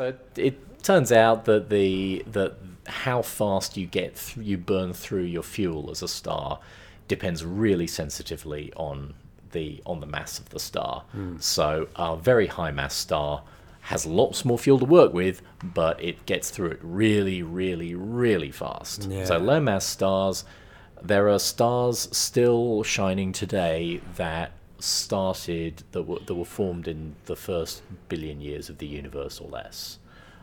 So it turns out that the that how fast you get th- you burn through your fuel as a star depends really sensitively on the on the mass of the star. Hmm. So a very high mass star has lots more fuel to work with, but it gets through it really, really, really fast. Yeah. So low mass stars, there are stars still shining today that started that were, that were formed in the first billion years of the universe or less.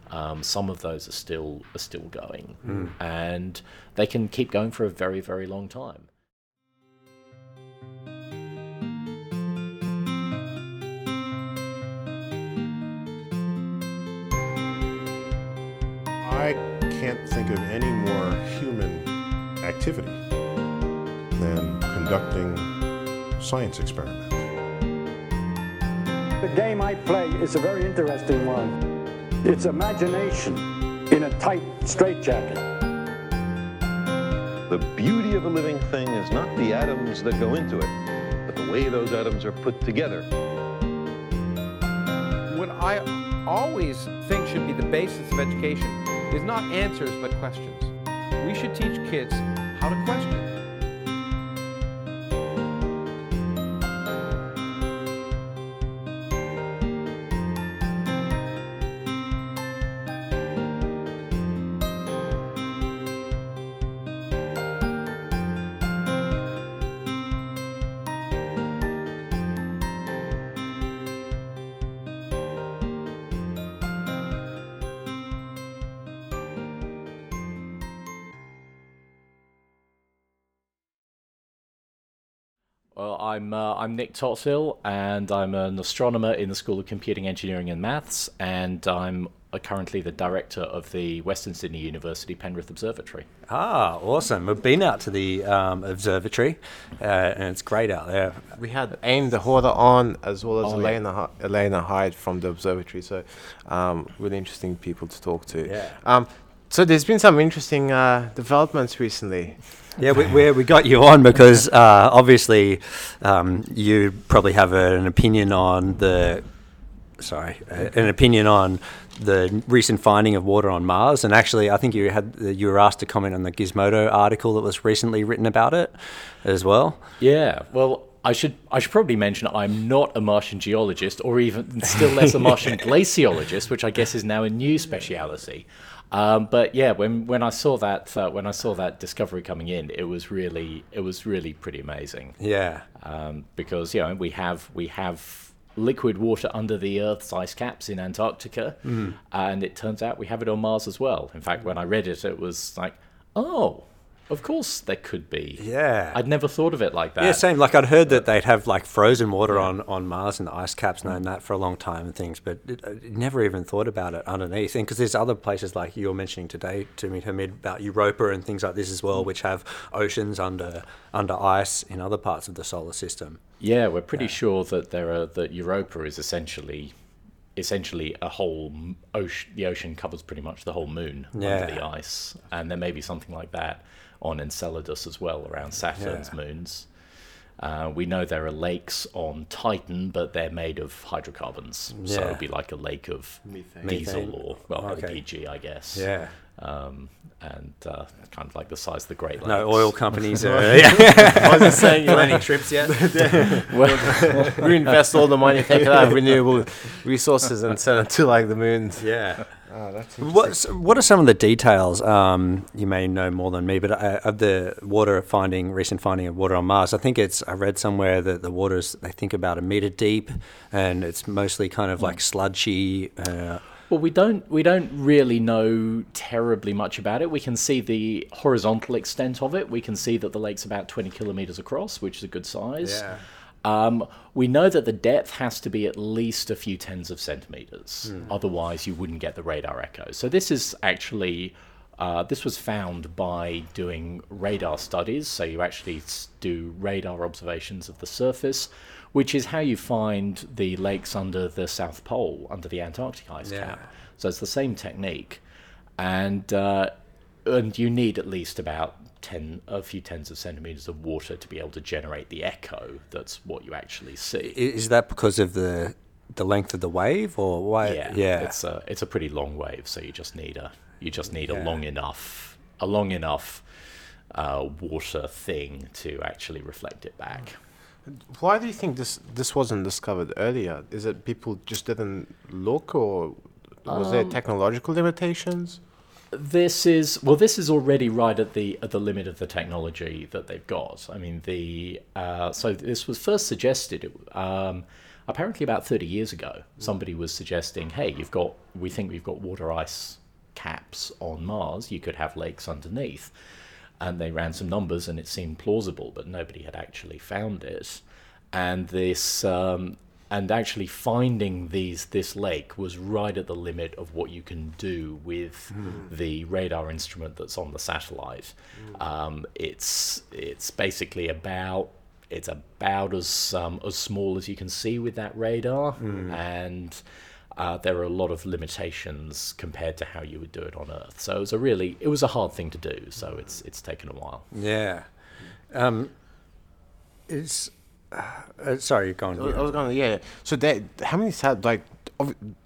Um, some of those are still are still going, and they can keep going for a very very long time. I can't think of any more human activity than conducting science experiments. The game I play is a very interesting one. It's imagination in a tight straitjacket. The beauty of a living thing is not the atoms that go into it, but the way those atoms are put together. What I always think should be the basis of education is not answers but questions. We should teach kids how to question. Well, I'm uh, I'm Nick Tothill, and I'm an astronomer in the School of Computing Engineering and Maths, and I'm uh, currently the director of the Western Sydney University Penrith Observatory. Ah, awesome. We've been out to the um, observatory, uh, and it's great out there. We had Ain De Horta on as well as Oh. Elena, Hy- Elena Hyde from the observatory. So, um, really interesting people to talk to. Yeah. Um, so there's been some interesting uh, developments recently. Yeah, we, we, we got you on because uh, obviously um, you probably have an opinion on the sorry, an opinion on the recent finding of water on Mars. And actually, I think you had you were asked to comment on the Gizmodo article that was recently written about it as well. Yeah, well, I should I should probably mention I'm not a Martian geologist, or even still less a Martian glaciologist, which I guess is now a new speciality. Um, but yeah, when when I saw that uh, when I saw that discovery coming in, it was really it was really pretty amazing. Yeah. um, because you know we have we have liquid water under the Earth's ice caps in Antarctica, and it turns out we have it on Mars as well. In fact, when I read it, it was like, oh, of course there could be. Yeah. I'd never thought of it like that. Yeah, same. Like I'd heard that they'd have like frozen water on, on Mars and the ice caps, known that for a long time and things, but it, uh, I never even thought about it underneath. And because there's other places like you were mentioning today to me, Hamid, about Europa and things like this as well, mm. which have oceans under under ice in other parts of the solar system. Yeah, we're pretty sure that there are that Europa is essentially essentially a whole ocean. The ocean covers pretty much the whole moon Yeah. under the ice, and there may be something like that on Enceladus as well, around Saturn's Yeah. moons. Uh, we know there are lakes on Titan, but they're made of hydrocarbons, so it'd be like a lake of Methane. diesel Methane. or well Okay. LPG, I guess. Yeah. Um, and uh, kind of like the size of the Great Lakes. No oil companies. Are, yeah. I wasn't saying you're Planning trips yet? reinvest all the money, take it out of renewable resources, and send it to like the moon. yeah. Oh, that's What What are some of the details? Um, you may know more than me, but uh, of the water finding, recent finding of water on Mars, I think it's. I read somewhere that the water is, they think about a meter deep, and it's mostly kind of like sludgy. Uh, Well, we don't we don't really know terribly much about it. We can see the horizontal extent of it. We can see that the lake's about 20 kilometers across, which is a good size. Yeah. Um, we know that the depth has to be at least a few tens of centimeters. Otherwise, you wouldn't get the radar echo. So this is actually uh, this was found by doing radar studies. So you actually do radar observations of the surface, which is how you find the lakes under the South Pole, under the Antarctic ice Yeah. cap. So it's the same technique, and uh, and you need at least about ten, a few tens of centimeters of water to be able to generate the echo. That's what you actually see. is that because of the the length of the wave, or why? yeah, yeah. It's a it's a pretty long wave, so you just need a you just need Yeah. a long enough a long enough uh, water thing to actually reflect it back. Why do you think this this wasn't discovered earlier? Is it people just didn't look, or was there technological limitations? This is well. This is already right at the at the limit of the technology that they've got. I mean, the uh, so this was first suggested um, apparently about thirty years ago. Somebody was suggesting, "Hey, you've got we think we've got water ice caps on Mars. You could have lakes underneath." And they ran some numbers, and it seemed plausible, but nobody had actually found it. And this um, and actually finding these this lake was right at the limit of what you can do with the radar instrument that's on the satellite. Um, it's it's basically about it's about as um, as small as you can see with that radar, and uh, there are a lot of limitations compared to how you would do it on Earth. So it was a really it was a hard thing to do. So it's it's taken a while. Yeah. Um, it's uh, sorry, you're going. I was- I was going, yeah. So they, how many sat like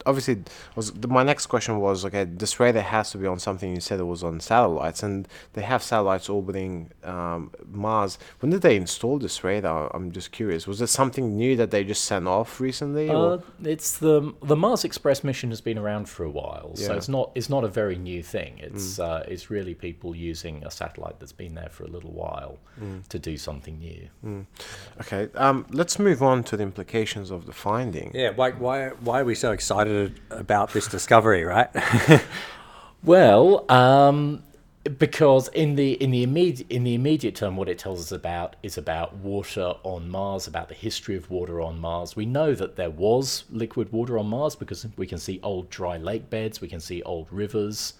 obviously was the, my next question was okay this radar has to be on something you said it was on satellites and they have satellites orbiting um, Mars. When did they install this radar? I'm just curious. Was it something new that they just sent off recently? Uh, it's the the Mars Express mission has been around for a while, so it's not it's not a very new thing. It's uh, it's really people using a satellite that's been there for a little while to do something new. Okay, um, let's move on to the implications of the finding. Yeah. Why? Why? Why are we so excited about this discovery? Right. Well, um, because in the in the immediate in the immediate term, what it tells us about is about water on Mars, about the history of water on Mars. We know that there was liquid water on Mars because we can see old dry lake beds, we can see old rivers.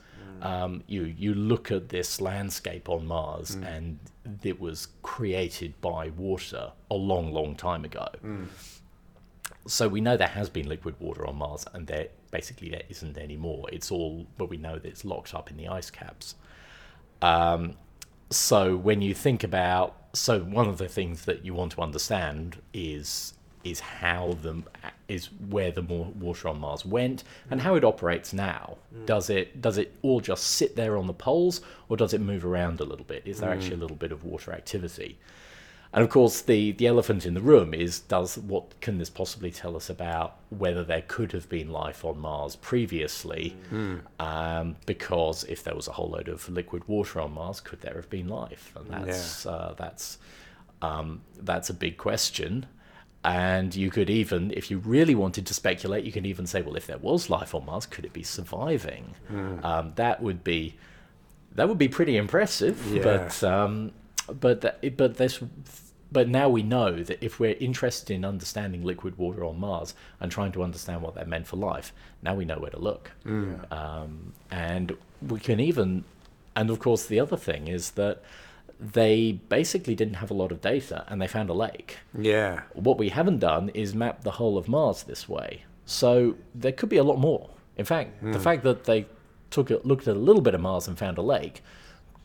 Um, you you look at this landscape on Mars, and it was created by water a long, long time ago. So we know there has been liquid water on Mars, and there basically there isn't anymore. It's all, but we know that it's locked up in the ice caps. Um, so when you think about, so one of the things that you want to understand is is how the is where the water on Mars went and how it operates now. Does it does it all just sit there on the poles, or does it move around a little bit? Is there actually a little bit of water activity? And of course, the, the elephant in the room is does what can this possibly tell us about whether there could have been life on Mars previously? Um, because if there was a whole load of liquid water on Mars, could there have been life? And that's uh, that's um, that's a big question. And you could even, if you really wanted to speculate, you could even say, well, if there was life on Mars, could it be surviving? Um, that would be that would be pretty impressive. Yeah. But um, but that, but this but now we know that if we're interested in understanding liquid water on Mars and trying to understand what that meant for life, now we know where to look. Um, and we can even, and of course, the other thing is that they basically didn't have a lot of data and they found a lake. yeah. What we haven't done is map the whole of Mars this way. So there could be a lot more. In fact, the fact that they took a, looked at a little bit of Mars and found a lake,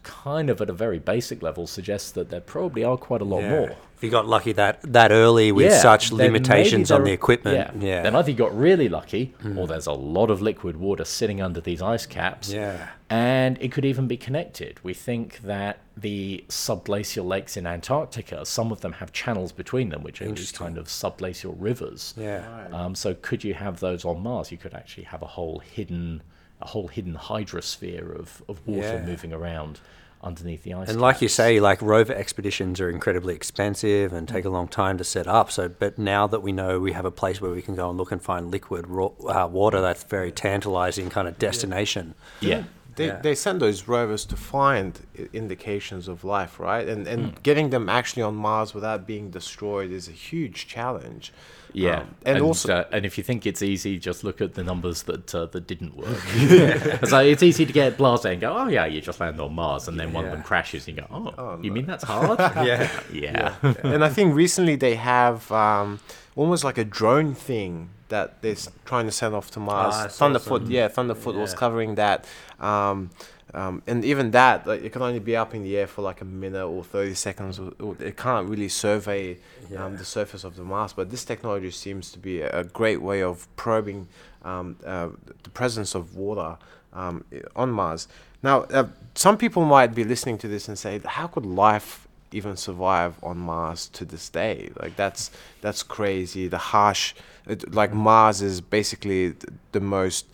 kind of at a very basic level, suggests that there probably are quite a lot Yeah. more. If you got lucky that that early with Yeah, such limitations on the equipment, Yeah. yeah, Then either you got really lucky, or there's a lot of liquid water sitting under these ice caps. Yeah. And it could even be connected. We think that the subglacial lakes in Antarctica, some of them have channels between them, which are Interesting. kind of subglacial rivers. yeah, Um, so could you have those on Mars? You could actually have a whole hidden, a whole hidden hydrosphere of, of water Yeah. moving around underneath the ice. And like you say, like rover expeditions are incredibly expensive and take a long time to set up. So, but now that we know we have a place where we can go and look and find liquid raw, uh, water, that's very tantalizing kind of destination. yeah, They, Yeah. they send those rovers to find indications of life, right? And and Hmm. getting them actually on Mars without being destroyed is a huge challenge. Yeah, Um, and, also uh, and if you think it's easy, just look at the numbers that uh, that didn't work. so it's easy to get blasé and go, oh yeah, you just landed on Mars, and then one of them crashes, and you go, oh, you mean that's hard? Yeah. yeah, and I think recently they have um, almost like a drone thing that they're trying to send off to Mars. Ah, Thunderfoot, some- yeah, Thunderfoot was covering that. Um, um, and even that, like, it can only be up in the air for like a minute or 30 seconds. Or, or it can't really survey um, the surface of the Mars. But this technology seems to be a, a great way of probing um, uh, the presence of water um, on Mars. Now, uh, some people might be listening to this and say, "How could life even survive on Mars to this day? Like that's that's crazy. The harsh, it, like Mars is basically th- the most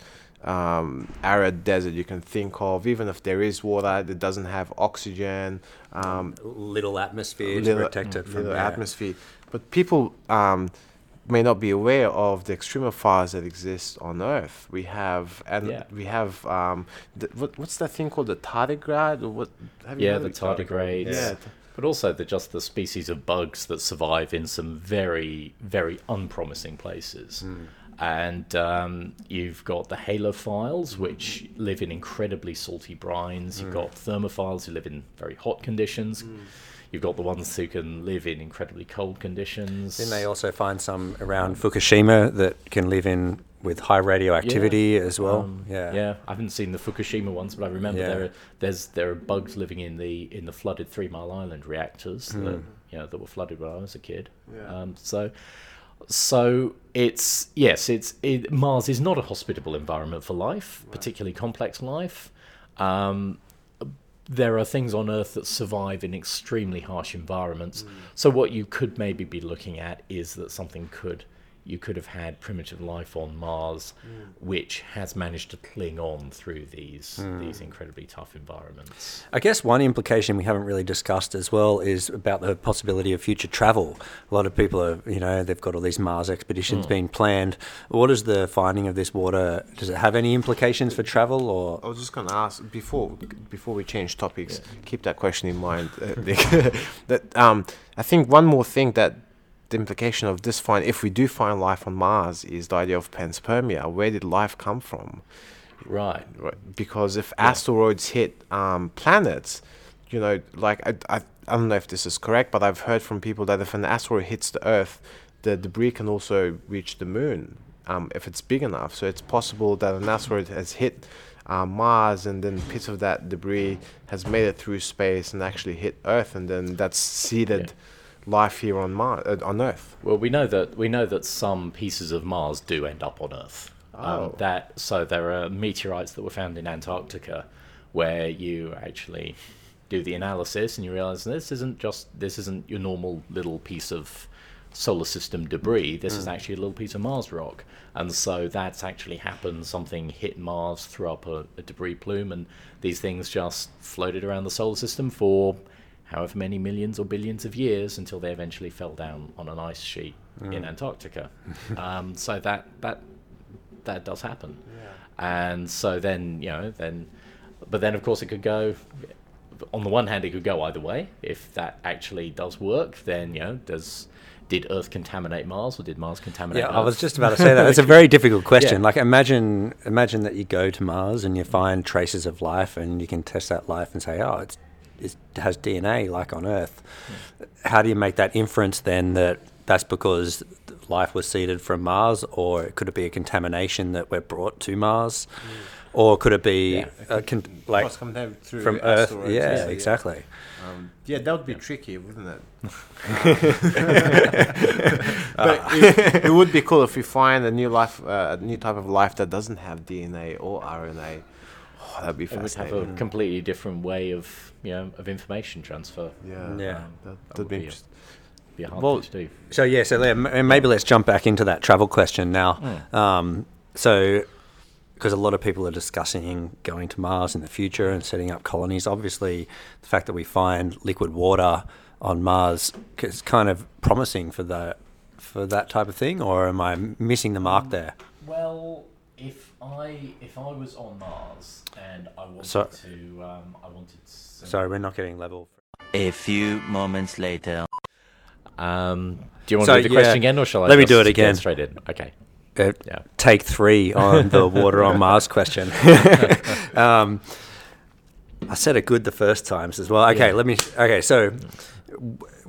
um, arid desert you can think of. Even if there is water, it doesn't have oxygen. Um, Little atmosphere to little, protect it from little the atmosphere. But people um, may not be aware of the extremophiles that exist on Earth. We have and Yeah. we have um, the, what, what's that thing called the tardigrade or what? Have you Yeah, the tardigrades. Yeah. But also the just the species of bugs that survive in some very, very unpromising places. And um, you've got the halophiles, which live in incredibly salty brines. You've got thermophiles who live in very hot conditions. You've got the ones who can live in incredibly cold conditions. Didn't they also find some around Fukushima that can live in with high radioactivity as well? Um, yeah. yeah. I haven't seen the Fukushima ones, but I remember Yeah. there are, there's there are bugs living in the in the flooded Three Mile Island reactors Hmm. that you know that were flooded when I was a kid. Um, so so it's yes, it's it, Mars is not a hospitable environment for life, particularly complex life. Um, there are things on Earth that survive in extremely harsh environments. So what you could maybe be looking at is that something could you could have had primitive life on Mars, which has managed to cling on through these these incredibly tough environments. I guess one implication we haven't really discussed as well is about the possibility of future travel. A lot of people are, you know, they've got all these Mars expeditions being planned. What is the finding of this water? Does it have any implications for travel or? I was just going to ask before before we change topics. Keep that question in mind. uh, that um, I think one more thing that the implication of this find, if we do find life on Mars, is the idea of panspermia. Where did life come from? Right. Right. Because if asteroids hit um, planets, you know, like I, I, I don't know if this is correct, but I've heard from people that if an asteroid hits the Earth, the debris can also reach the moon um, if it's big enough. So it's possible that an asteroid has hit uh, Mars and then bits of that debris has made it through space and actually hit Earth, and then that's seeded life here on Mars, uh, on Earth. Well, we know that we know that some pieces of Mars do end up on Earth. Oh. Um, that so there are meteorites that were found in Antarctica, where you actually do the analysis and you realize this isn't just this isn't your normal little piece of solar system debris. This is actually a little piece of Mars rock, and so that's actually happened. Something hit Mars, threw up a, a debris plume, and these things just floated around the solar system for however many millions or billions of years until they eventually fell down on an ice sheet in Antarctica. um, so that that that does happen, and so then you know then, but then of course it could go. On the one hand, it could go either way. If that actually does work, then you know does did Earth contaminate Mars or did Mars contaminate Yeah, Earth? I was just about to say that. It's a very difficult question. Yeah. Like imagine imagine that you go to Mars and you find traces of life and you can test that life and say, "Oh, it's it has DNA like on Earth." How do you make that inference then that that's because life was seeded from Mars or could it be a contamination that we're brought to Mars? Or could it be Yeah. a con- like Cross contact through from Earth? asteroids, Yeah, exactly. Um, yeah, that would be tricky, wouldn't it? but it, it would be cool if we find a new life, uh, a new type of life that doesn't have DNA or RNA. Oh, that'd be fascinating. it would have a completely different way of you know of information transfer. yeah, Yeah. that, That that'd would be be- interesting. Be a hard Well, to do. So yeah, so le- maybe let's jump back into that travel question now. Um, so, because a lot of people are discussing going to Mars in the future and setting up colonies. Obviously, the fact that we find liquid water on Mars is kind of promising for that for that type of thing. Or am I missing the mark there? Well, if I if I was on Mars and I wanted So- to, um, I wanted. Some, Sorry, we're not getting level. A few moments later. Um, do you want So, to do the yeah, question again, or shall I? let me do it again. Straight in. Okay. Uh, Yeah. Take three on the water on Mars question. um, I said it good the first times as well. Okay, Yeah. let me. Okay, so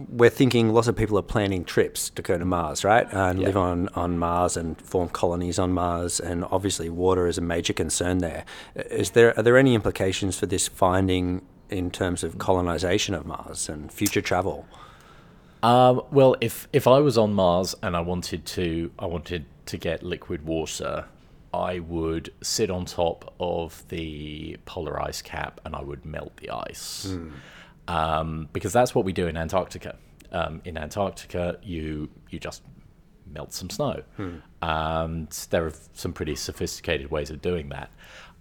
we're thinking lots of people are planning trips to go to Mars, right? And Yeah. live on, on Mars and form colonies on Mars. And obviously, water is a major concern there. Is there are there any implications for this finding in terms of colonization of Mars and future travel? Um, well, if if I was on Mars and I wanted to, I wanted to get liquid water, I would sit on top of the polar ice cap and I would melt the ice, um, because that's what we do in Antarctica. Um, in Antarctica, you you just melt some snow, and there are some pretty sophisticated ways of doing that.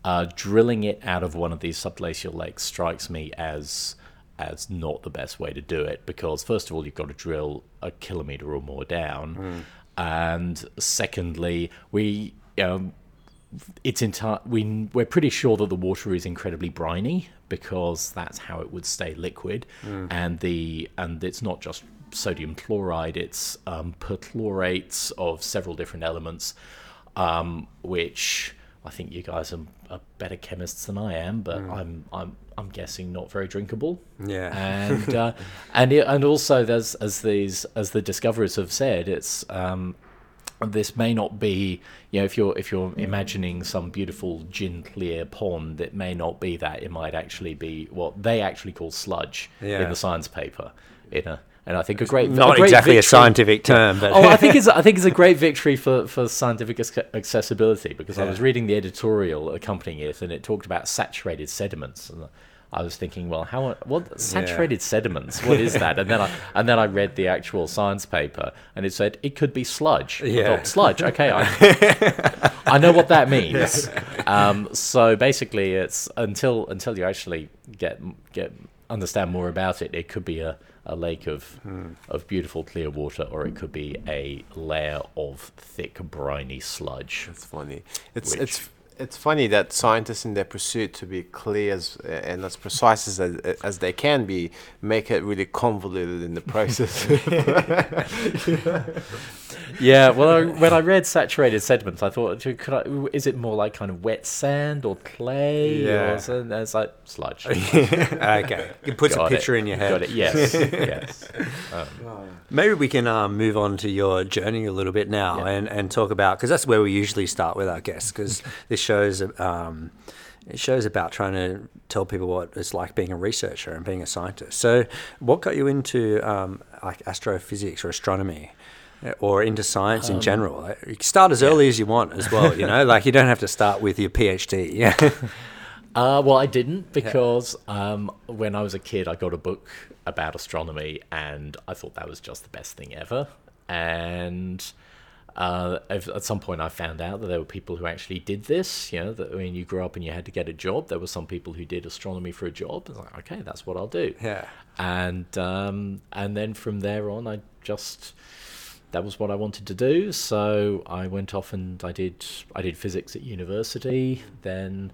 Uh, drilling it out of one of these subglacial lakes strikes me as as not the best way to do it because first of all you've got to drill a kilometer or more down, and secondly we um, it's entire we we're pretty sure that the water is incredibly briny because that's how it would stay liquid. And the and it's not just sodium chloride it's um, perchlorates of several different elements um, which I think you guys are, are better chemists than I am but I'm I'm I'm guessing not very drinkable. Yeah. and uh, and it, and also there's as these as the discoverers have said it's um, this may not be you know if you're if you're imagining some beautiful gin clear pond it may not be that. It might actually be what they actually call sludge Yeah. in the science paper in a and I think a great Not a great exactly a victory- scientific term, but oh, I think it's I think it's a great victory for, for scientific accessibility because I was reading the editorial accompanying it and it talked about saturated sediments and I was thinking, well, how what saturated sediments? What is that? And then I and then I read the actual science paper and it said it could be sludge. Yeah. thought, sludge. Okay, I, I know what that means. Um, so basically, it's until until you actually get get understand more about it, it could be a, a lake of of beautiful clear water, or it could be a layer of thick briny sludge. It's funny. It's Which- it's it's funny that scientists, in their pursuit to be clear as, and as precise as as they can be, make it really convoluted in the process. Yeah, well, I, when I read saturated sediments, I thought, could I, is it more like kind of wet sand or clay? Yeah. Or something? And it's like sludge. okay. It puts Got a it. picture in your head. Got it. Yes. yes. Maybe we can um, move on to your journey a little bit now Yeah. and, and talk about because that's where we usually start with our guests because this shows um, it shows about trying to tell people what it's like being a researcher and being a scientist. So, what got you into um, like astrophysics or astronomy? uh, Or into science Um, in general. You can start as early as you want as well. You know, like you don't have to start with your PhD. Yeah, Uh, well, I didn't because um, when I was a kid, I got a book about astronomy, and I thought that was just the best thing ever. And uh, at some point, I found out that there were people who actually did this. You know, that when you grew up and you had to get a job, there were some people who did astronomy for a job. I was like, okay, that's what I'll do. Yeah. And um, and then from there on, I just that was what I wanted to do. So I went off and I did I did physics at university. Then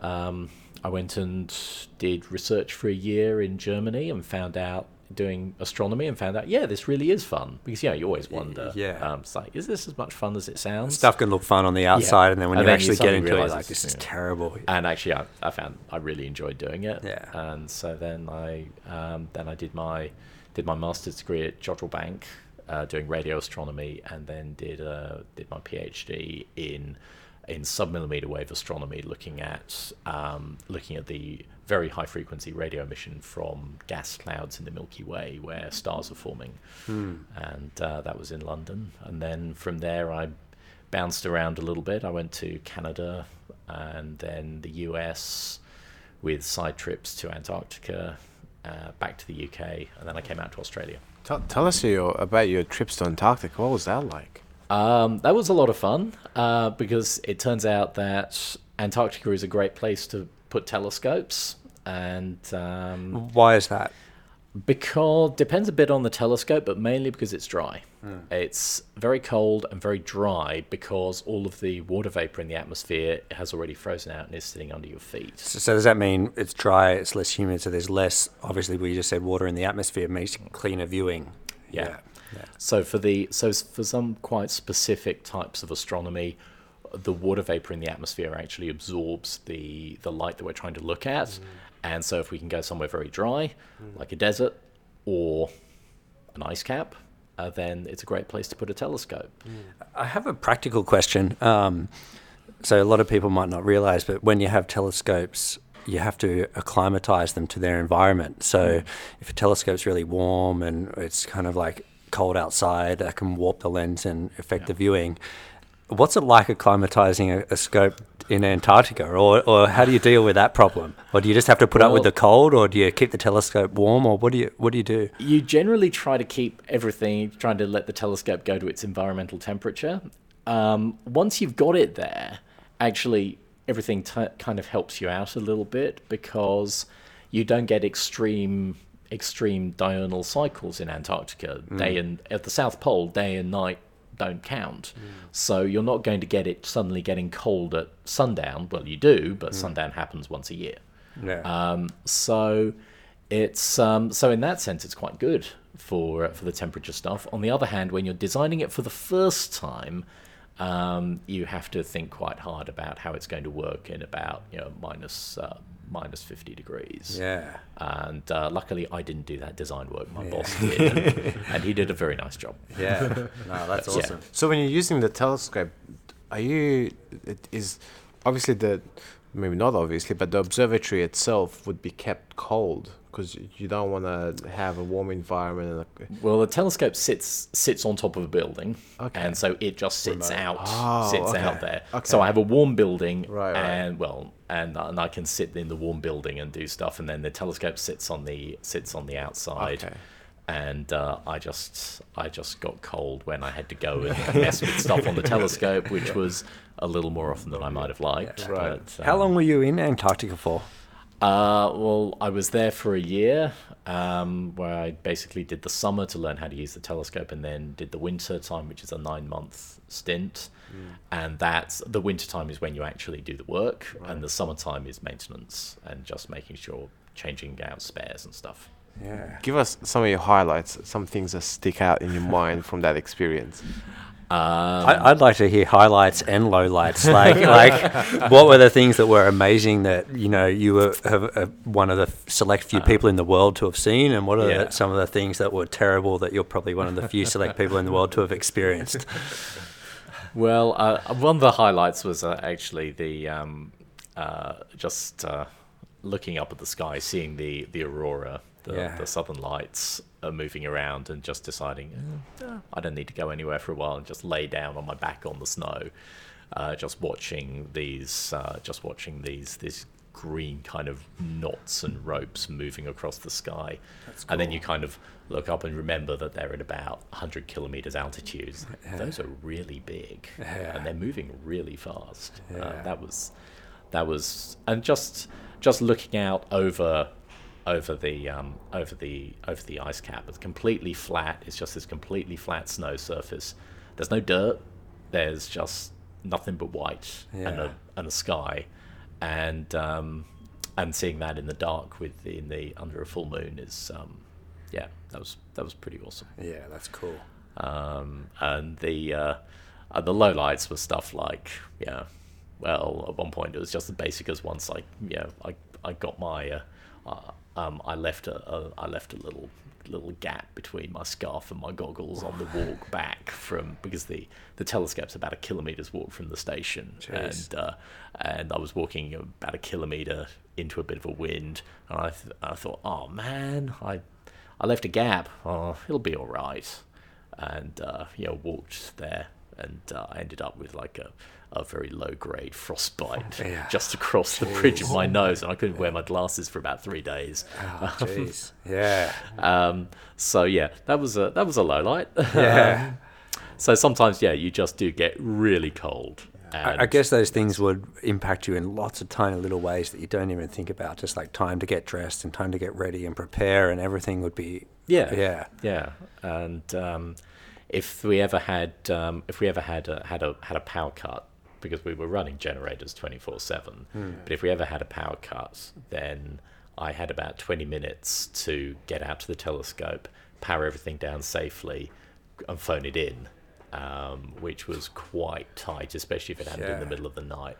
um, I went and did research for a year in Germany and found out doing astronomy and found out yeah this really is fun because you know you always wonder yeah. um, it's like is this as much fun as it sounds stuff can look fun on the outside, and then when And you then you actually get into it, like, it's, this is you know, terrible. and actually I, I found I really enjoyed doing it. Yeah. And so then I um, then I did my did my master's degree at Jodrell Bank, uh, doing radio astronomy, and then did uh, did my PhD in in submillimeter wave astronomy, looking at um, looking at the very high frequency radio emission from gas clouds in the Milky Way, where stars are forming, and uh, that was in London. And then from there, I bounced around a little bit. I went to Canada and then the US with side trips to Antarctica, uh, back to the UK, and then I came out to Australia. tell, tell us your, about your trips to Antarctica. What was that like? Um, that was a lot of fun uh, because it turns out that Antarctica is a great place to put telescopes, and um, Why is that? because depends a bit on the telescope, but mainly because it's dry. Hmm. It's very cold and very dry because all of the water vapor in the atmosphere has already frozen out and is sitting under your feet. So, so does that mean it's dry, it's less humid, so there's less, obviously, we just said water in the atmosphere makes cleaner viewing. Yeah. So for the so for some quite specific types of astronomy, the water vapor in the atmosphere actually absorbs the the light that we're trying to look at, and so if we can go somewhere very dry, like a desert, or an ice cap, uh, then it's a great place to put a telescope. I have a practical question. Um, so a lot of people might not realize, but when you have telescopes, you have to acclimatize them to their environment. So if a telescope's really warm and it's kind of like cold outside, that can warp the lens and affect the viewing. What's it like acclimatizing a, a scope in Antarctica, or, or how do you deal with that problem? Or do you just have to put up with the cold, or do you keep the telescope warm, or what do you what do you do? You generally try to keep everything, trying to let the telescope go to its environmental temperature. Um, once you've got it there, actually, everything t- kind of helps you out a little bit because you don't get extreme extreme diurnal cycles in Antarctica. Day and at the South Pole, day and night don't count. So you're not going to get it suddenly getting cold at sundown. Well, you do, but sundown happens once a year. Yeah. Um, so it's um, so in that sense, it's quite good for uh, for the temperature stuff. On the other hand, when you're designing it for the first time, um, you have to think quite hard about how it's going to work in about you know minus uh, minus fifty degrees. yeah. And uh, luckily, I didn't do that design work. My boss did, and, and he did a very nice job. Yeah. No, that's Yeah. awesome. So when you're using the telescope, are you it is obviously the maybe not obviously, but the observatory itself would be kept cold because you don't want to have a warm environment. And a, Well, the telescope sits sits on top of a building, Okay. and so it just sits out, Oh, sits okay. out there. Okay. So I have a warm building, Right, right. and well, and and I can sit in the warm building and do stuff, and then the telescope sits on the sits on the outside. And uh, I just I just got cold when I had to go and mess with stuff on the telescope, which was a little more often than I might have liked. Right. But, How um, long were you in Antarctica for? uh, well, I was there for a year, um, where I basically did the summer to learn how to use the telescope, and then did the winter time, which is a nine-month stint. And that's the winter time is when you actually do the work, and the summertime is maintenance and just making sure changing out spares and stuff. Yeah. give us some of your highlights, some things that stick out in your mind from that experience. Um, I, I'd like to hear highlights and lowlights. Like, like, what were the things that were amazing that you know you were have, uh, one of the select few people in the world to have seen, and what are Yeah. the, some of the things that were terrible that you're probably one of the few select people in the world to have experienced? Well, uh, one of the highlights was uh, actually the um, uh, just uh, looking up at the sky, seeing the the aurora, the, Yeah. the southern lights uh, moving around, and just deciding "Eh, eh, I don't need to go anywhere for a while, and just lay down on my back on the snow, uh, just watching these, uh, just watching these these green kind of knots and ropes moving across the sky, and then you kind of look up and remember that they're at about 100 kilometers altitude. Those are really big, and they're moving really fast. Uh, that was that was and just just looking out over over the um, over the over the ice cap. It's completely flat. It's just this completely flat snow surface. There's no dirt. There's just nothing but white and a and a sky. And um, and seeing that in the dark with the, in the under a full moon is um, yeah that was that was pretty awesome. Yeah, that's cool. um, and the uh, uh, the lowlights were stuff like yeah well at one point it was just as basic as once I yeah I, I got my uh, uh, um, I left a, a I left a little little gap between my scarf and my goggles on the walk back from because the the telescope's about a kilometer's walk from the station. Jeez. and uh, and I was walking about a kilometer into a bit of a wind and I th- I thought oh man I I left a gap. Oh it'll be all right. And uh, you know walked there and uh, I ended up with like a, a very low grade frostbite Yeah. just across the bridge of my nose and I couldn't wear my glasses for about three days. Oh, jeez. Yeah. Um, so yeah, that was a that was a low light. Yeah. so sometimes yeah, you just do get really cold. I, I guess those things would impact you in lots of tiny little ways that you don't even think about. Just like time to get dressed and time to get ready and prepare, and everything would be. Yeah, Yeah. yeah. And um, if we ever had, um, if we ever had a, had a had a power cut, because we were running generators twenty four seven, but if we ever had a power cut, then I had about twenty minutes to get out to the telescope, power everything down safely, and phone it in, um, which was quite tight, especially if it happened in the middle of the night.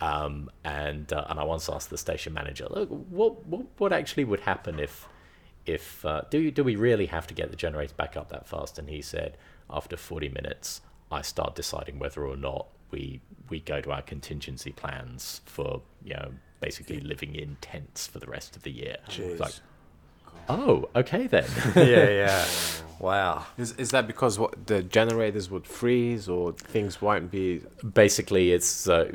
Um, and uh, and I once asked the station manager, look, what what what actually would happen if if uh, do do we really have to get the generator back up that fast? And he said, after 40 minutes, I start deciding whether or not we we go to our contingency plans for you know basically living in tents for the rest of the year. It's Like, oh, okay then. yeah, yeah. Wow. Is, is that because what the generators would freeze or things won't be? basically it's uh,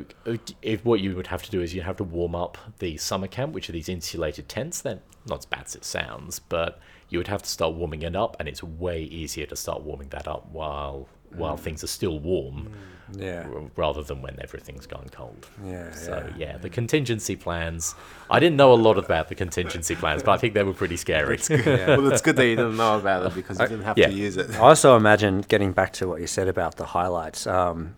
if what you would have to do is you'd have to warm up the summer camp which are these insulated tents they're not as bad as it sounds but you would have to start warming it up and it's way easier to start warming that up while while things are still warm Yeah. r- rather than when everything's gone cold Yeah, so yeah. yeah. the contingency plans i didn't know a lot about the contingency plans but i think they were pretty scary Well, it's good that you didn't know about it because you uh, didn't have yeah. to use it. I also imagine getting back to what you said about the highlights, um,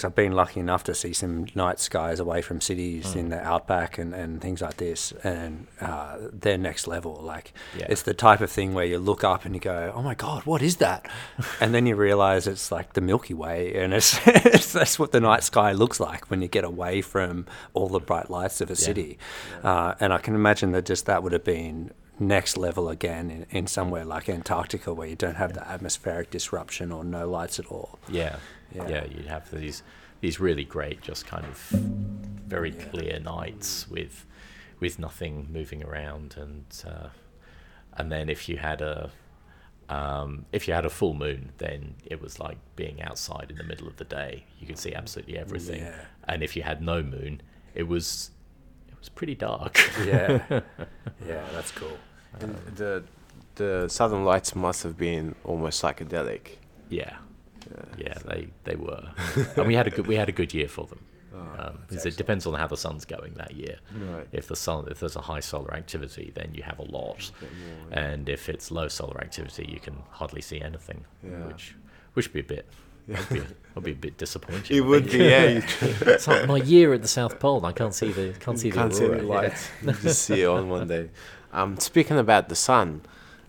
because I've been lucky enough to see some night skies away from cities in the outback and, and things like this, and uh, they're next level. Like Yeah. it's the type of thing where you look up and you go, "Oh my god, what is that?" and then you realize it's like the Milky Way, and it's, it's that's what the night sky looks like when you get away from all the bright lights of a city. Uh, and I can imagine that just that would have been next level again in, in somewhere like Antarctica where you don't have the atmospheric disruption or no lights at all. Yeah, Yeah. yeah. You'd have these these really great, just kind of very clear nights with with nothing moving around, and uh, and then if you had a um, if you had a full moon, then it was like being outside in the middle of the day. You could see absolutely everything. Yeah. And if you had no moon, it was it was pretty dark. Yeah, yeah, that's cool. And the the Southern Lights must have been almost psychedelic. Yeah, yeah, they they were, and we had a good we had a good year for them. Um, because it depends on how the sun's going that year. Right. If the sun, if there's a high solar activity, then you have a lot, and if it's low solar activity, you can hardly see anything, Yeah. which which would be a bit, would be, would be a bit disappointing. It I would think. be, yeah. It's like my year at the South Pole, and I can't see the can't see can't the see aurora. the yeah. you just see it on one day. Um, speaking about the sun,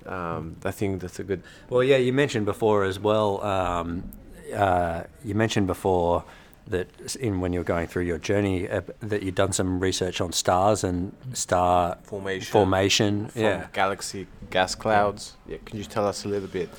um, I think that's a good. Well, yeah, you mentioned before as well. Um, uh, you mentioned before that in when you were going through your journey uh, that you'd done some research on stars and star Formation. Formation, From yeah. galaxy gas clouds. Yeah, can you tell us a little bit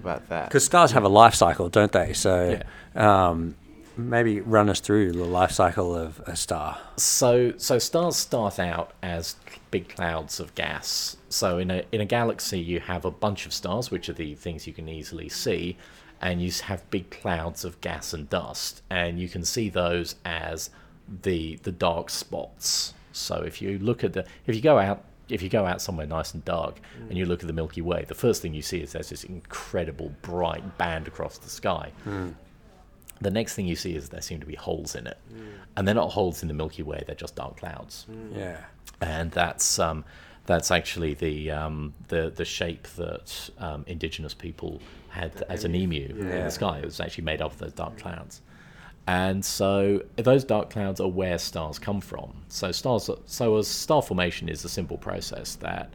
about that? Because stars have a life cycle, don't they? So um, maybe run us through the life cycle of a star. So, so stars start out as big clouds of gas. So, in a in a galaxy, you have a bunch of stars, which are the things you can easily see, and you have big clouds of gas and dust, and you can see those as the the dark spots. So, if you look at the if you go out if you go out somewhere nice and dark and you look at the Milky Way, the first thing you see is there's this incredible bright band across the sky hmm. the next thing you see is there seem to be holes in it, hmm. and they're not holes in the Milky Way; they're just dark clouds. Hmm. Yeah. And that's um, that's actually the um, the the shape that um, indigenous people had as an emu in the sky. It was actually made up of those dark clouds. And so those dark clouds are where stars come from. So stars, so a star formation is a simple process that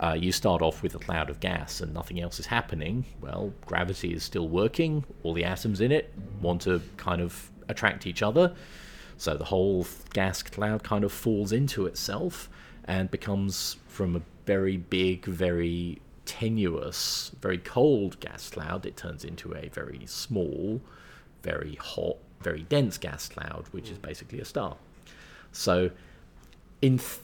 uh, you start off with a cloud of gas and nothing else is happening. Well, gravity is still working. All the atoms in it want to kind of attract each other. So the whole gas cloud kind of falls into itself and becomes from a very big, very tenuous, very cold gas cloud, it turns into a very small, very hot, very dense gas cloud, which is basically a star. So, in th-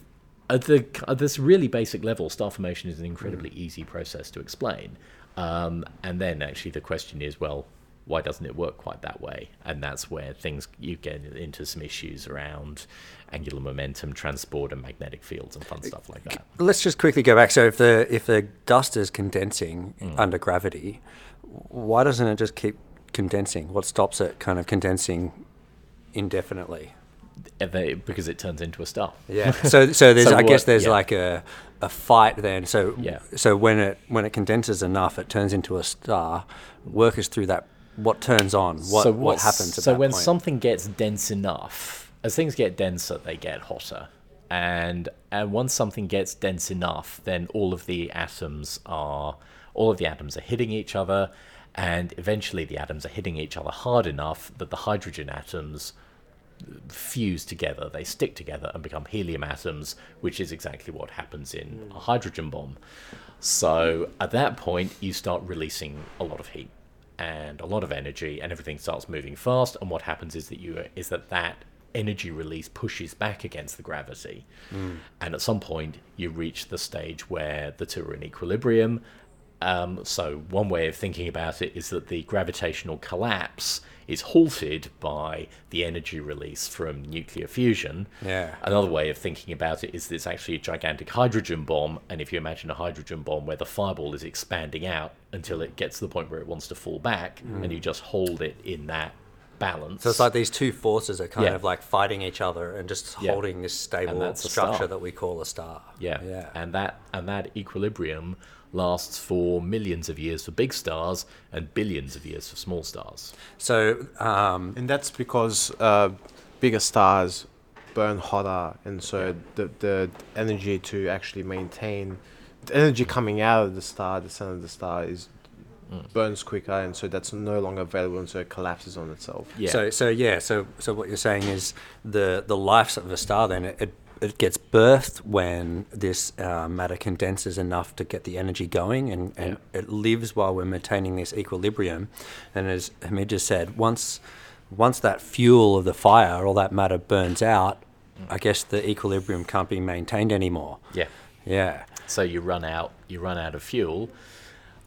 at the at this really basic level, star formation is an incredibly easy process to explain. Um, and then actually the question is, well, why doesn't it work quite that way? And that's where things you get into some issues around angular momentum, transport, and magnetic fields and fun stuff like that. Let's just quickly go back. So if the if the dust is condensing Mm. under gravity, why doesn't it just keep condensing? What stops it kind of condensing indefinitely? They- because it turns into a star. Yeah. So so there's So I guess there's yeah. like a a fight then. So Yeah. so when it when it condenses enough, it turns into a star. Work us through that. What turns on? What so what happens? So when point? something gets dense enough as things get denser they get hotter and and once something gets dense enough then all of the atoms are all of the atoms are hitting each other and eventually the atoms are hitting each other hard enough that the hydrogen atoms fuse together, they stick together and become helium atoms, which is exactly what happens in a hydrogen bomb. So at that point, you start releasing a lot of heat and a lot of energy, and everything starts moving fast. And what happens is that you is that that energy release pushes back against the gravity, and at some point you reach the stage where the two are in equilibrium. Um, so one way of thinking about it is that the gravitational collapse is halted by the energy release from nuclear fusion. Yeah. Another way of thinking about it is that it's actually a gigantic hydrogen bomb, and if you imagine a hydrogen bomb where the fireball is expanding out until it gets to the point where it wants to fall back, and you just hold it in that balance. So it's like these two forces are kind Yeah. of like fighting each other and just Yeah. holding this stable structure that we call a star. Yeah. Yeah. And that and that equilibrium lasts for millions of years for big stars and billions of years for small stars. So um, And that's because uh, bigger stars burn hotter, and so the the energy to actually maintain the energy coming out of the star, the center of the star, is burns quicker, and so that's no longer available, and so it collapses on itself. Yeah. So so yeah. So so what you're saying is the the life of a star then it. it it gets birthed when this uh, matter condenses enough to get the energy going, and, and it lives while we're maintaining this equilibrium. And as Hamid just said, once once that fuel of the fire all that matter burns out, I guess the equilibrium can't be maintained anymore. yeah. Yeah. So you run out you run out of fuel.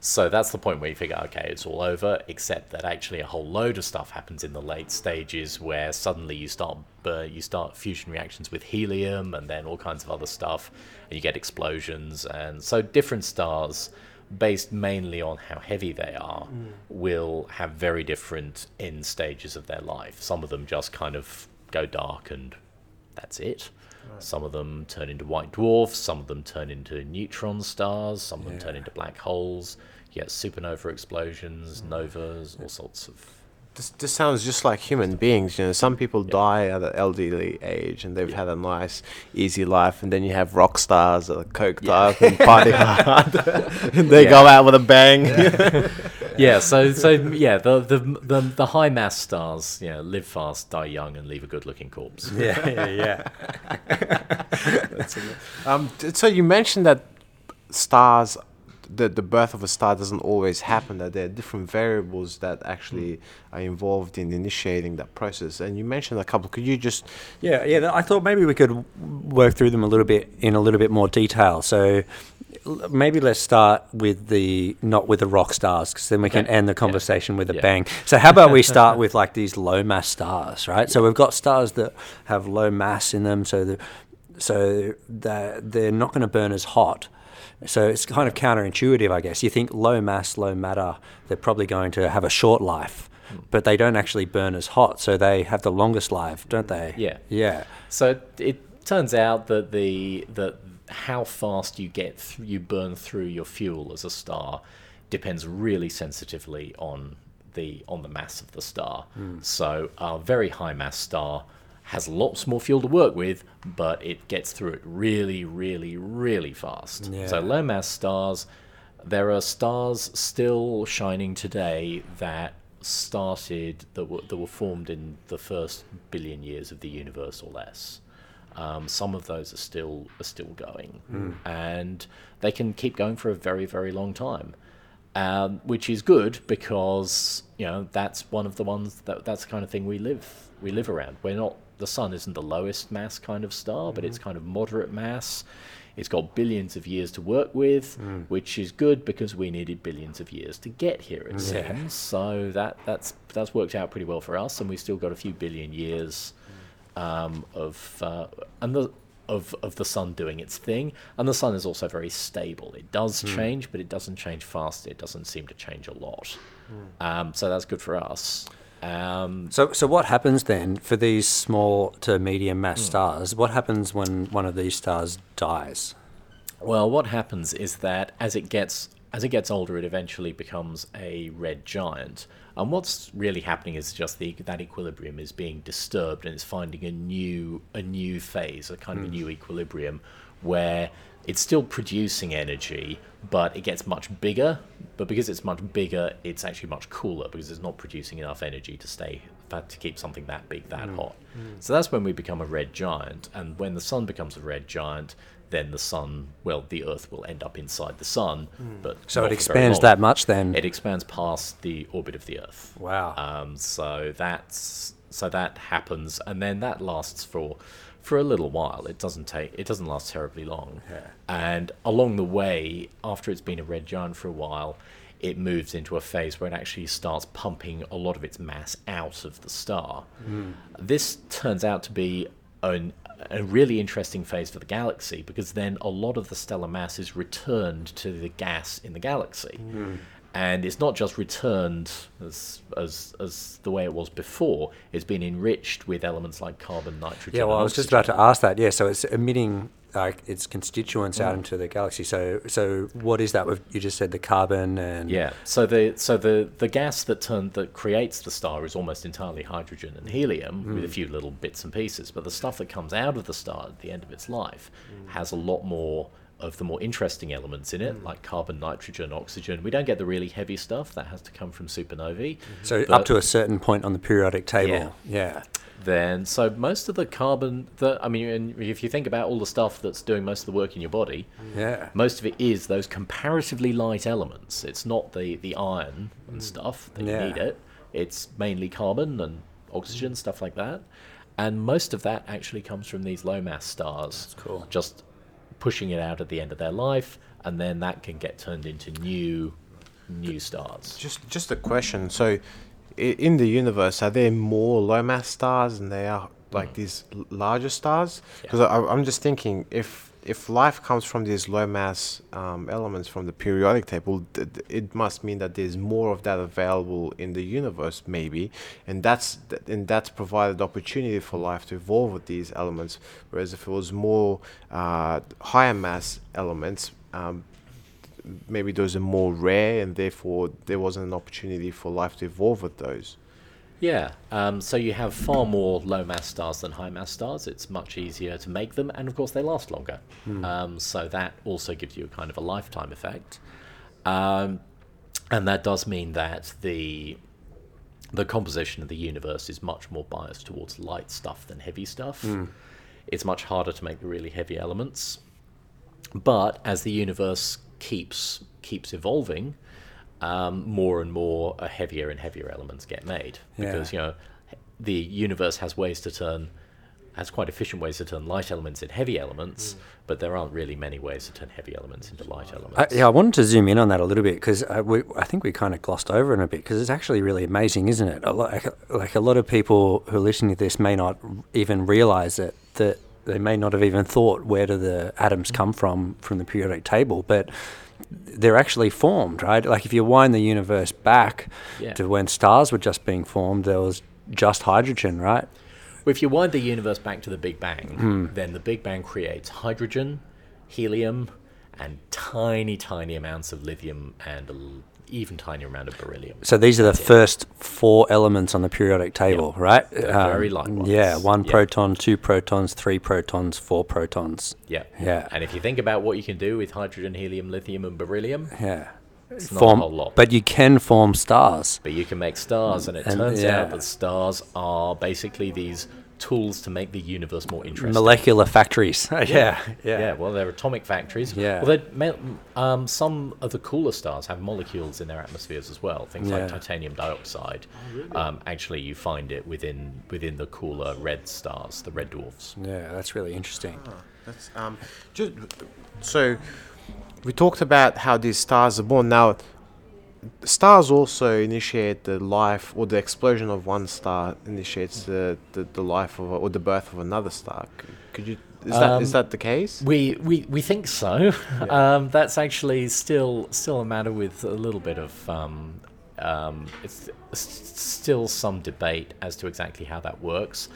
So that's the point where you figure, okay, it's all over, except that actually a whole load of stuff happens in the late stages where suddenly you start uh, you start fusion reactions with helium and then all kinds of other stuff, and you get explosions, and so different stars, based mainly on how heavy they are, will have very different end stages of their life. Some of them just kind of go dark and that's it. Some of them turn into white dwarfs, some of them turn into neutron stars, some of them turn into black holes. Get supernova explosions, novas, all sorts of. This, this sounds just like human beings. You know, some people die at an elderly age and they've had a nice, easy life, and then you have rock stars that are coked up and party hard. and they go out with a bang. Yeah, so so yeah, the the the, the high mass stars, you know, live fast, die young, and leave a good looking corpse. Yeah, yeah, yeah. Um, so you mentioned that stars, the the birth of a star doesn't always happen. That there are different variables that actually hmm. are involved in initiating that process. And you mentioned a couple. Could you just Yeah, yeah. I thought maybe we could work through them a little bit in a little bit more detail. So maybe let's start with the not with the rock stars, because then we can Okay. end the Yeah. conversation with a Yeah. bang. So how about we start with like these low mass stars, right? So we've got stars that have low mass in them, so the, so that they're not going to burn as hot. So it's kind of counterintuitive, I guess. You think low mass, low matter, they're probably going to have a short life, hmm. but they don't actually burn as hot, so they have the longest life, don't they? Yeah. Yeah. So it turns out that the that how fast you get th- you burn through your fuel as a star depends really sensitively on the on the mass of the star. Hmm. So a very high mass star has lots more fuel to work with, but it gets through it really, really, really fast. So low mass stars, there are stars still shining today that started that were, that were formed in the first billion years of the universe or less. Um, some of those are still are still going, and they can keep going for a very very long time, um, which is good because you know that's one of the ones that that's the kind of thing we live we live around. We're not the sun isn't the lowest mass kind of star, but it's kind of moderate mass. It's got billions of years to work with, which is good because we needed billions of years to get here. It seems so that that's that's worked out pretty well for us, and we've still got a few billion years um, of uh, and the of of the sun doing its thing. And the sun is also very stable. It does change, but it doesn't change fast. It doesn't seem to change a lot. Um, so that's good for us. Um, So, so what happens then for these small to medium mass stars? What happens when one of these stars dies? Well, what happens is that as it gets as it gets older, it eventually becomes a red giant. And what's really happening is just the, that equilibrium is being disturbed, and it's finding a new a new phase, a kind of a new equilibrium, where it's still producing energy, but it gets much bigger. But because it's much bigger, it's actually much cooler because it's not producing enough energy to stay to keep something that big that mm. hot. Mm. So that's when we become a red giant, and when the sun becomes a red giant, then the sun, well, the Earth will end up inside the sun, mm. but So it expands that much then. It expands past the orbit of the Earth. Wow. Um, so that's so that happens, and then that lasts for for a little while. It doesn't take it doesn't last terribly long. And along the way, after it's been a red giant for a while, it moves into a phase where it actually starts pumping a lot of its mass out of the star. Hmm. This turns out to be an, a really interesting phase for the galaxy because then a lot of the stellar mass is returned to the gas in the galaxy. Hmm. And it's not just returned as, as as the way it was before. It's been enriched with elements like carbon, nitrogen. Yeah, well, I was just about to ask that. Yeah, so it's emitting like its constituents out mm. into the galaxy. So, so what is that? You just said the carbon and Yeah. So the so the the gas that turn that creates the star is almost entirely hydrogen and helium mm. with a few little bits and pieces. But the stuff that comes out of the star at the end of its life mm. has a lot more of the more interesting elements in it, mm. like carbon, nitrogen, oxygen. We don't get the really heavy stuff that has to come from supernovae. Mm-hmm. So up to a certain point on the periodic table. Yeah. yeah. then so most of the carbon that I mean, and if you think about all the stuff that's doing most of the work in your body, mm. Yeah. most of it is those comparatively light elements. It's not the, the iron and mm. stuff that Yeah. you need it. It's mainly carbon and oxygen, stuff like that. And most of that actually comes from these low mass stars. That's cool. Just pushing it out at the end of their life, and then that can get turned into new new stars. Just just a question. So, in the universe, are there more low mass stars than there are like mm. these larger stars? Because I'm just thinking if if life comes from these low mass um, elements from the periodic table, th- it must mean that there's more of that available in the universe, maybe, and that's th- and that's provided opportunity for life to evolve with these elements. Whereas if it was more uh, higher mass elements, um, maybe those are more rare and therefore there wasn't an opportunity for life to evolve with those. Yeah, um, so you have far more low mass stars than high mass stars. It's much easier to make them, and of course, they last longer. Um, so that also gives you a kind of a lifetime effect. Um, and that does mean that the the composition of the universe is much more biased towards light stuff than heavy stuff. It's much harder to make the really heavy elements. But as the universe keeps keeps evolving, um, more and more uh, heavier and heavier elements get made Yeah. because you know the universe has ways to turn has quite efficient ways to turn light elements into heavy elements, but there aren't really many ways to turn heavy elements into light elements. I, yeah, I wanted to zoom in on that a little bit because I, we, I think we kind of glossed over it a bit because it's actually really amazing, isn't it? A lot, like a lot of people who are listening to this may not even realize it that they may not have even thought where do the atoms come from from the periodic table, but they're actually formed, right? Like if you wind the universe back Yeah. to when stars were just being formed, there was just hydrogen, right? Well, if you wind the universe back to the Big Bang, Hmm. then the Big Bang creates hydrogen, helium, and tiny, tiny amounts of lithium and even tinier amount of beryllium. So these are the first four elements on the periodic table, right? Um, very light ones. Yeah, one Yeah. proton, two protons, three protons, four protons. Yeah. Yeah. And if you think about what you can do with hydrogen, helium, lithium, and beryllium, Yeah. it's not Form, a whole lot. but you can form stars. But you can make stars, and it And, turns yeah. out that stars are basically these tools to make the universe more interesting. Molecular factories. yeah, yeah. Yeah, well, they're atomic factories. Yeah. Well, they're um, some of the cooler stars have molecules in their atmospheres as well. Things Yeah. like titanium dioxide. um, actually, you find it within within the cooler red stars, the red dwarfs. Yeah, that's really interesting. That's um, just so we talked about how these stars are born. Now, stars also initiate the life or the explosion of one star initiates the, the, the life of a, or the birth of another star. Could you? Is that is Um, that the case? We, we, we think so. Um, that's actually still still a matter with a little bit of um, um, it's still some debate as to exactly how that works.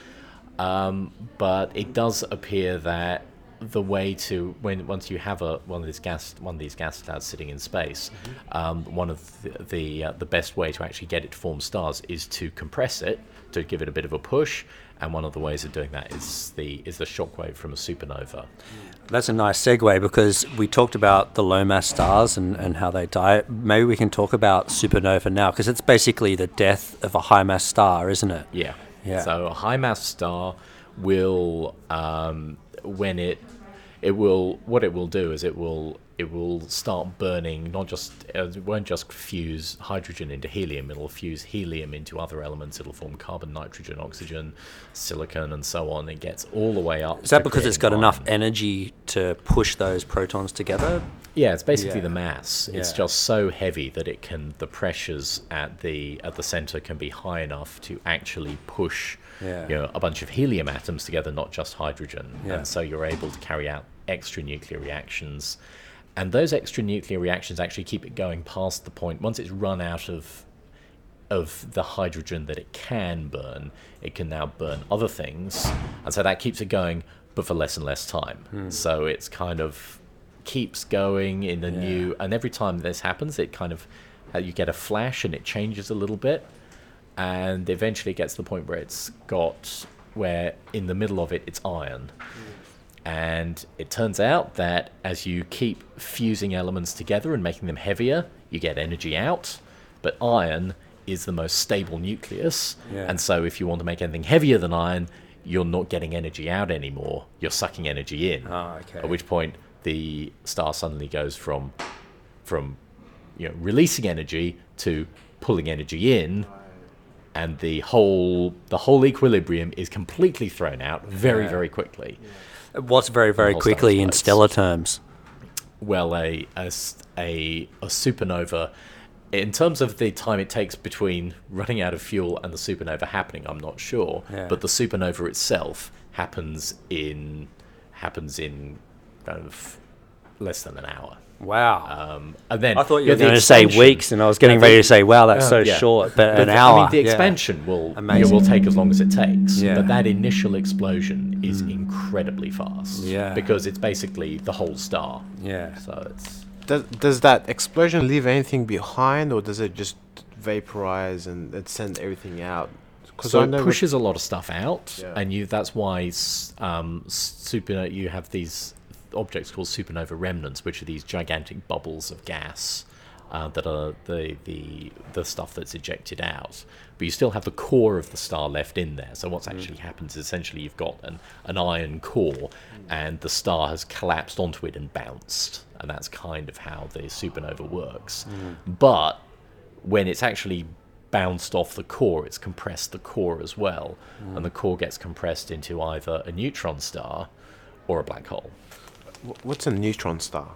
Um, but it does appear that the way to when once you have a one of these gas one of these gas clouds sitting in space, um, one of the the, uh, the best way to actually get it to form stars is to compress it to give it a bit of a push, and one of the ways of doing that is the is the shockwave from a supernova. That's a nice segue because we talked about the low mass stars and, and how they die. Maybe we can talk about supernova now because it's basically the death of a high mass star, isn't it? Yeah. Yeah. So a high mass star will, um, when it, it will, what it will do is it will, it will start burning. Not just, uh, it won't just fuse hydrogen into helium. It'll fuse helium into other elements. It'll form carbon, nitrogen, oxygen, silicon, and so on. It gets all the way up. Is that because it's got creating enough energy to push those protons together? Yeah, it's basically Yeah. the mass. It's Yeah. just so heavy that it can the pressures at the at the center can be high enough to actually push Yeah. you know a bunch of helium atoms together, not just hydrogen. Yeah. And so you're able to carry out extra nuclear reactions. And those extra nuclear reactions actually keep it going past the point once it's run out of of the hydrogen that it can burn, it can now burn other things, and so that keeps it going, but for less and less time. So it's kind of keeps going in a new, and every time this happens, it kind of uh, you get a flash and it changes a little bit, and eventually it gets to the point where it's got where in the middle of it it's iron. And it turns out that as you keep fusing elements together and making them heavier, you get energy out. But iron is the most stable nucleus. Yeah. And so if you want to make anything heavier than iron, you're not getting energy out anymore. You're sucking energy in. Ah, okay. At which point the star suddenly goes from from you know releasing energy to pulling energy in and the whole the whole equilibrium is completely thrown out very Yeah. very quickly. What's very, very quickly in stellar terms? well a, a, a, a supernova in terms of the time it takes between running out of fuel and the supernova happening i'm not sure Yeah. but the supernova itself happens in happens in kind of less than an hour Wow. um, and then I thought you were going to say weeks, and I was getting Yeah, ready to say, "Wow, that's uh, so yeah. short." But, an the- hour. I mean, the yeah. expansion will Amazing. will take as long as it takes. Yeah. Mm. But that initial explosion is incredibly fast. Yeah. Because it's basically the whole star. Yeah. So it's Does, does that explosion leave anything behind, or does it just vaporize and it send everything out? so it pushes a lot of stuff out, Yeah. and you that's why s- um, super you have these objects called supernova remnants, which are these gigantic bubbles of gas uh, that are the, the the stuff that's ejected out. But you still have the core of the star left in there. So what's mm. actually happened is essentially you've got an, an iron core, and the star has collapsed onto it and bounced, and that's kind of how the supernova works. Mm. But when it's actually bounced off the core, it's compressed the core as well, and mm. the core gets compressed into either a neutron star or a black hole. Wh- What's a neutron star?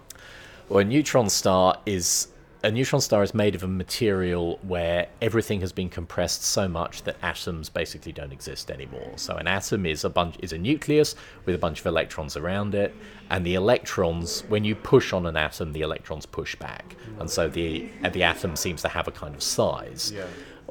Well, a neutron star is a neutron star is made of a material where everything has been compressed so much that atoms basically don't exist anymore. So an atom is a bunch is a nucleus with a bunch of electrons around it, and the electrons, when you push on an atom, the electrons push back, and so the the atom seems to have a kind of size.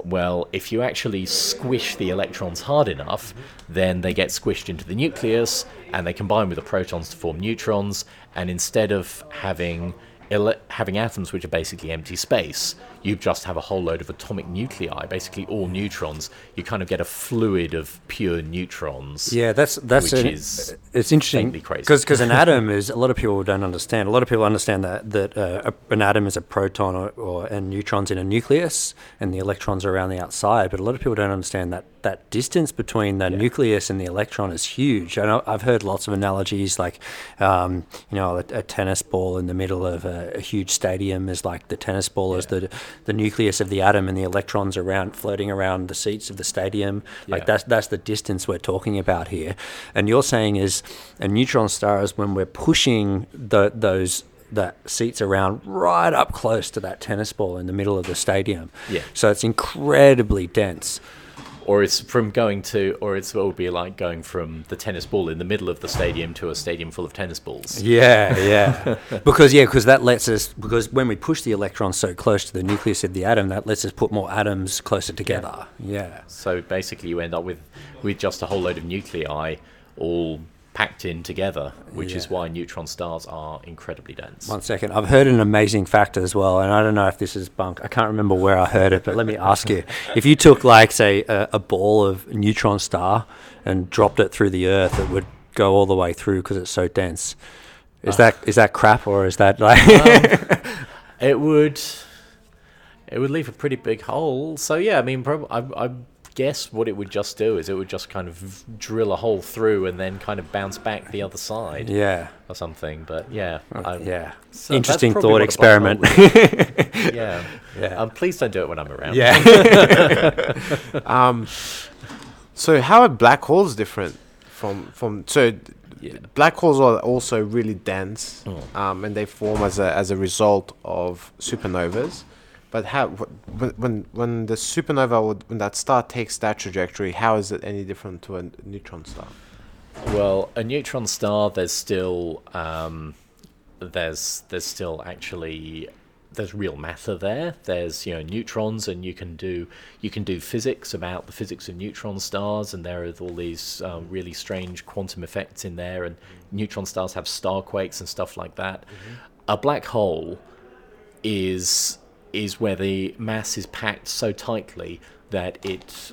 Well, if you actually squish the electrons hard enough, then they get squished into the nucleus and they combine with the protons to form neutrons. And instead of having ele- having atoms which are basically empty space, you just have a whole load of atomic nuclei, basically all neutrons. You kind of get a fluid of pure neutrons. Yeah, that's that's Which an- is it's interesting crazy. because an atom is a lot of people don't understand. A lot of people understand that that uh, an atom is a proton or, or and neutrons in a nucleus, and the electrons are around the outside. But a lot of people don't understand that that distance between the nucleus and the electron is huge. I know I've heard lots of analogies, like um, you know, a, a tennis ball in the middle of a, a huge stadium is like the tennis ball is the the nucleus of the atom, and the electrons around floating around the seats of the stadium. Like that's that's the distance we're talking about here. And you're saying is a neutron star is when we're pushing the, those the seats around right up close to that tennis ball in the middle of the stadium. Yeah. So it's incredibly dense. Or it's from going to, or it's, it would be like going from the tennis ball in the middle of the stadium to a stadium full of tennis balls. Yeah, yeah. because yeah, because that lets us because when we push the electrons so close to the nucleus of the atom, that lets us put more atoms closer together. Yeah. So basically, you end up with with just a whole load of nuclei all packed in together, which is why neutron stars are incredibly dense. One second. I've heard an amazing fact as well, and I don't know if this is bunk. I can't remember where I heard it, but let me ask you: if you took, like, say, a, a ball of neutron star and dropped it through the Earth, it would go all the way through because it's so dense. Is ah. that is that crap or is that like? It would, it would leave a pretty big hole. So yeah, I mean, prob- I, I guess what it would just do is it would just kind of drill a hole through and then kind of bounce back the other side yeah, or something. But yeah, I- yeah. so Interesting thought what a black hole experiment. yeah, Yeah. Um, please don't do it when I'm around. yeah. Um, so how are black holes different from from so? Yeah. Black holes are also really dense, Oh. um, and they form as a as a result of supernovas. But how when when when the supernova would, when that star takes that trajectory, how is it any different to a neutron star? Well, a neutron star, there's still um, there's there's still actually there's real matter there. There's you know neutrons, and you can do you can do physics about the physics of neutron stars, and there are all these um, really strange quantum effects in there. And neutron stars have star quakes and stuff like that. A black hole is is where the mass is packed so tightly that it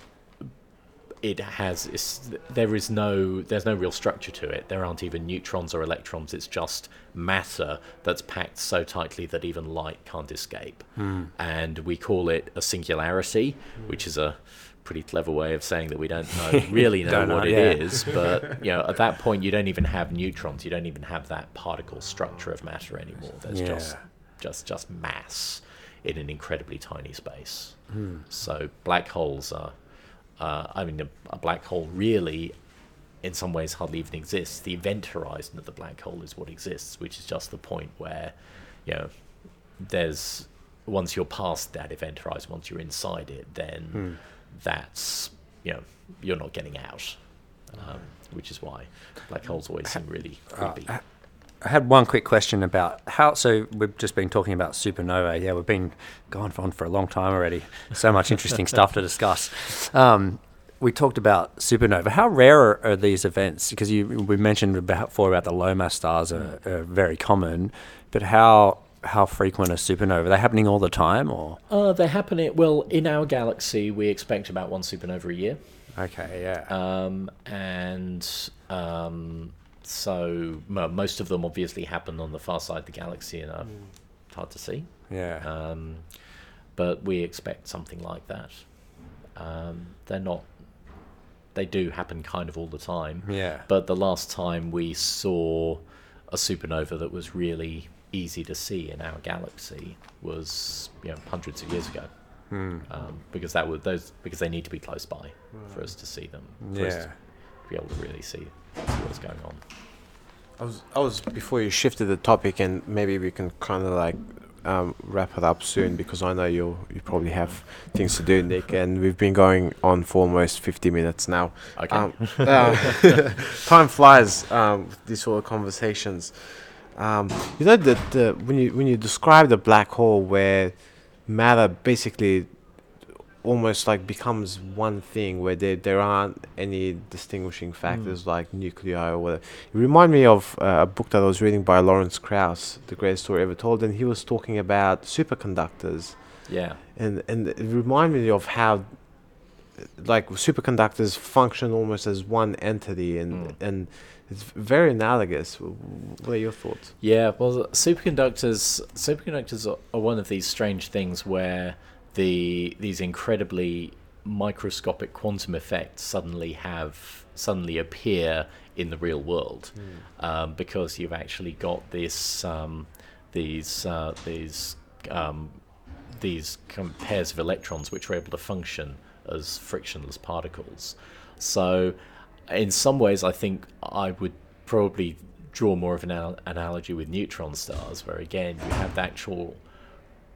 it has there is no there's no real structure to it. There aren't even neutrons or electrons. It's just matter that's packed so tightly that even light can't escape. Hmm. And we call it a singularity which is a pretty clever way of saying that we don't know, really know Don't know, what yeah. it is but you know at that point you don't even have neutrons. You don't even have that particle structure of matter anymore. There's just just just mass in an incredibly tiny space Hmm. so black holes are uh, I mean, a, a black hole really, in some ways, hardly even exists. The event horizon of the black hole is what exists, which is just the point where, you know, there's once you're past that event horizon, once you're inside it, then that's you know you're not getting out, um, which is why black holes always seem really creepy. I had one quick question about how. So we've just been talking about supernova. Yeah, we've been going on for a long time already. So much interesting stuff to discuss. Um, we talked about supernova. How rare are, are these events? Because you we mentioned about, before about the low mass stars are, are very common, but how how frequent are supernova? Are they happening all the time, or Uh, they're happening well in our galaxy. We expect about one supernova a year. okay, yeah, Um, and um, so mo- most of them obviously happen on the far side of the galaxy and are hard to see. yeah, Um, but we expect something like that. Um, they're not. They do happen kind of all the time. Yeah. But the last time we saw a supernova that was really easy to see in our galaxy was you know hundreds of years ago. Hmm. Um, because that would those because they need to be close by for us to see them. For us Yeah. to be able to really see, see what's going on. I was I was before you shifted the topic, and maybe we can kind of like um, wrap it up soon because I know you you probably have things to do, Nick, and we've been going on for almost fifty minutes now. Okay. Um, uh, time flies um, with these sort of conversations. Um, you know that the when you when you describe the black hole where matter basically almost like becomes one thing where there there aren't any distinguishing factors like nuclei or whatever. It reminded me of uh, a book that I was reading by Lawrence Krauss, The Greatest Story Ever Told, and he was talking about superconductors Yeah. and and it reminded me of how like superconductors function almost as one entity and Mm. and it's very analogous what are your thoughts Yeah, well, superconductors superconductors are, are one of these strange things where the these incredibly microscopic quantum effects suddenly have suddenly appear in the real world um, because you've actually got this um, these uh, these um, these kind of pairs of electrons which are able to function as frictionless particles. So, in some ways, I think I would probably draw more of an anal- analogy with neutron stars, where again you have the actual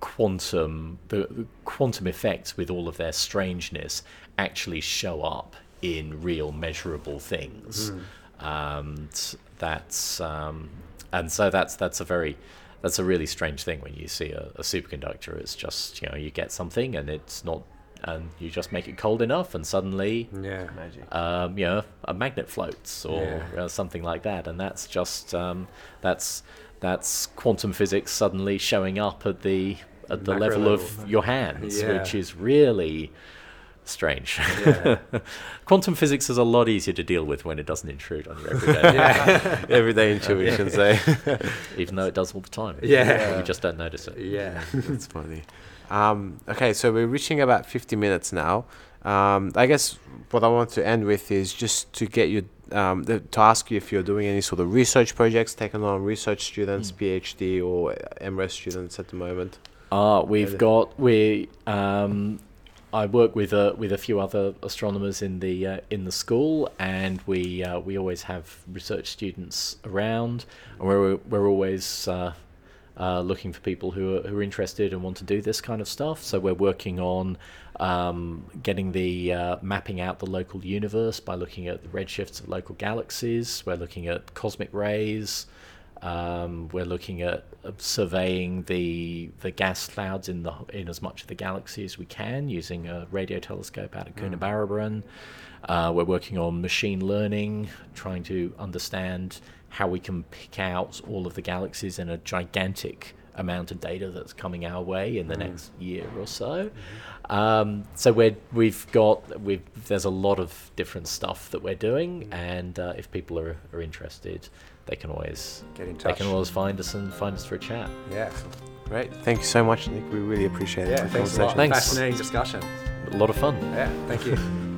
quantum the, the quantum effects with all of their strangeness actually show up in real measurable things. And that's um, and so that's that's a very that's a really strange thing when you see a, a superconductor. It's just you know you get something and it's not and you just make it cold enough, and suddenly, Yeah. um, you know, a magnet floats or Yeah. uh, something like that, and that's just um, that's that's quantum physics suddenly showing up at the at the level, level. of your hands, Yeah. which is really strange. Yeah. quantum physics is a lot easier to deal with when it doesn't intrude on your everyday life, Everyday intuitions, eh? even though it does all the time. Yeah. you just don't notice it. Yeah. That's funny. Um, okay, so we're reaching about 50 minutes now. Um, I guess what I want to end with is just to get you um, th- to ask you if you're doing any sort of research projects, taking on research students, PhD or MRes students at the moment. Uh, we've got we. Um, I work with a with a few other astronomers in the uh, in the school, and we uh, we always have research students around, and we're we're always. Uh, uh, looking for people who are, who are interested and want to do this kind of stuff. So we're working on um, getting the uh, mapping out the local universe by looking at the redshifts of local galaxies. We're looking at cosmic rays. Um, we're looking at uh, surveying the the gas clouds in the in as much of the galaxy as we can using a radio telescope out of Coonabarabran. Uh, we're working on machine learning, trying to understand how we can pick out all of the galaxies in a gigantic amount of data that's coming our way in the next year or so. Um, so we're, we've got we've, there's a lot of different stuff that we're doing, and uh, if people are, are interested, they can always Get in touch. They can always find us and find us for a chat. Yeah. Great. Thank you so much, Nick. We really appreciate it. Yeah. the Thanks a lot. conversation. Thanks. Fascinating discussion. A lot of fun. Yeah. Thank you.